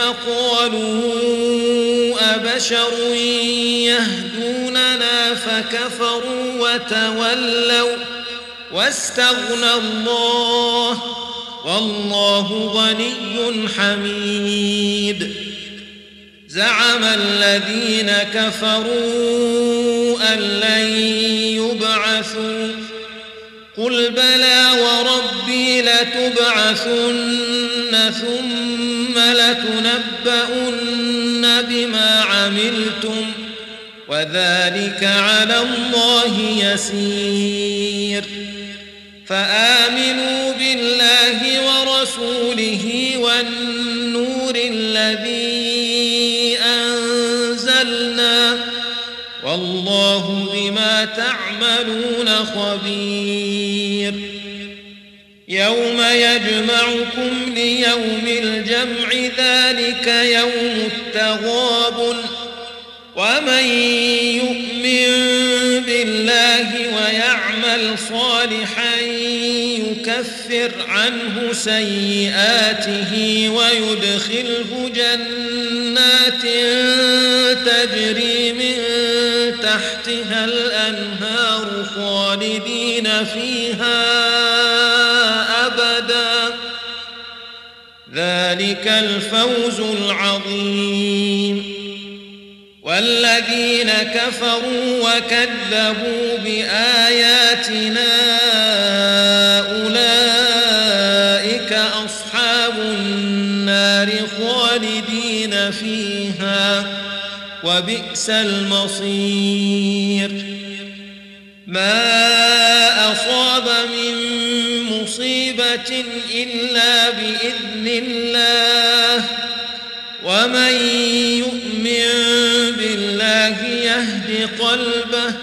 فقالوا أبشر يهدوننا فكفروا وتولوا واستغنى الله والله غني حميد. زعم الذين كفروا أن لن يبعثوا. قل بلى لتبعثن ثم لتنبؤن بما عملتم وذلك على الله يسير. فآمنوا بالله ورسوله والنور الذي أنزلنا والله بما تعملون خبير. يوم يجمعكم ليوم الجمع ذلك يوم التغابن. ومن يؤمن بالله ويعمل صالحا يكفر عنه سيئاته ويدخله جنات تجري من تحتها الأنهار خالدين فيها ذلك الفوز العظيم. والذين كفروا وكذبوا بآياتنا أولئك أصحاب النار خالدين فيها وبئس المصير. ما أصاب من مصيبة إلا بإذن ومن يؤمن بالله يهد قلبه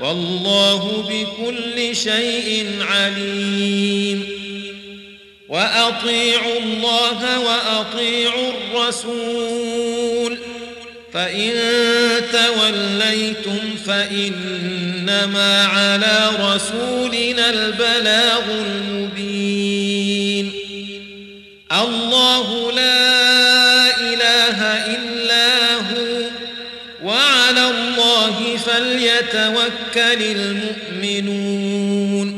والله بكل شيء عليم. وأطيعوا الله وأطيعوا الرسول. فإن توليتم فإنما على رسولنا البلاغ المبين. فليتوكل المؤمنون.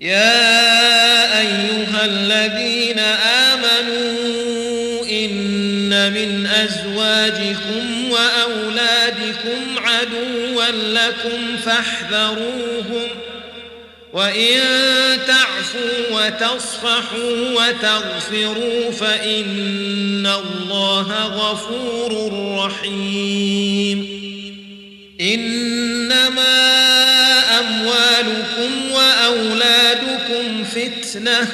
يا أيها الذين آمنوا إن من أزواجكم وأولادكم عدوا لكم فاحذروهم وإن تعفوا وتصفحوا وتغفروا فإن الله غفور رحيم. إنما أموالكم وأولادكم فتنة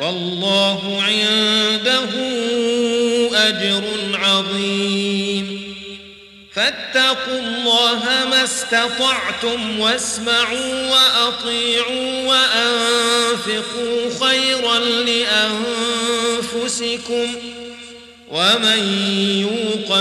والله عنده أجر عظيم. فاتقوا الله ما استطعتم واسمعوا وأطيعوا وأنفقوا خيرا لأنفسكم ومن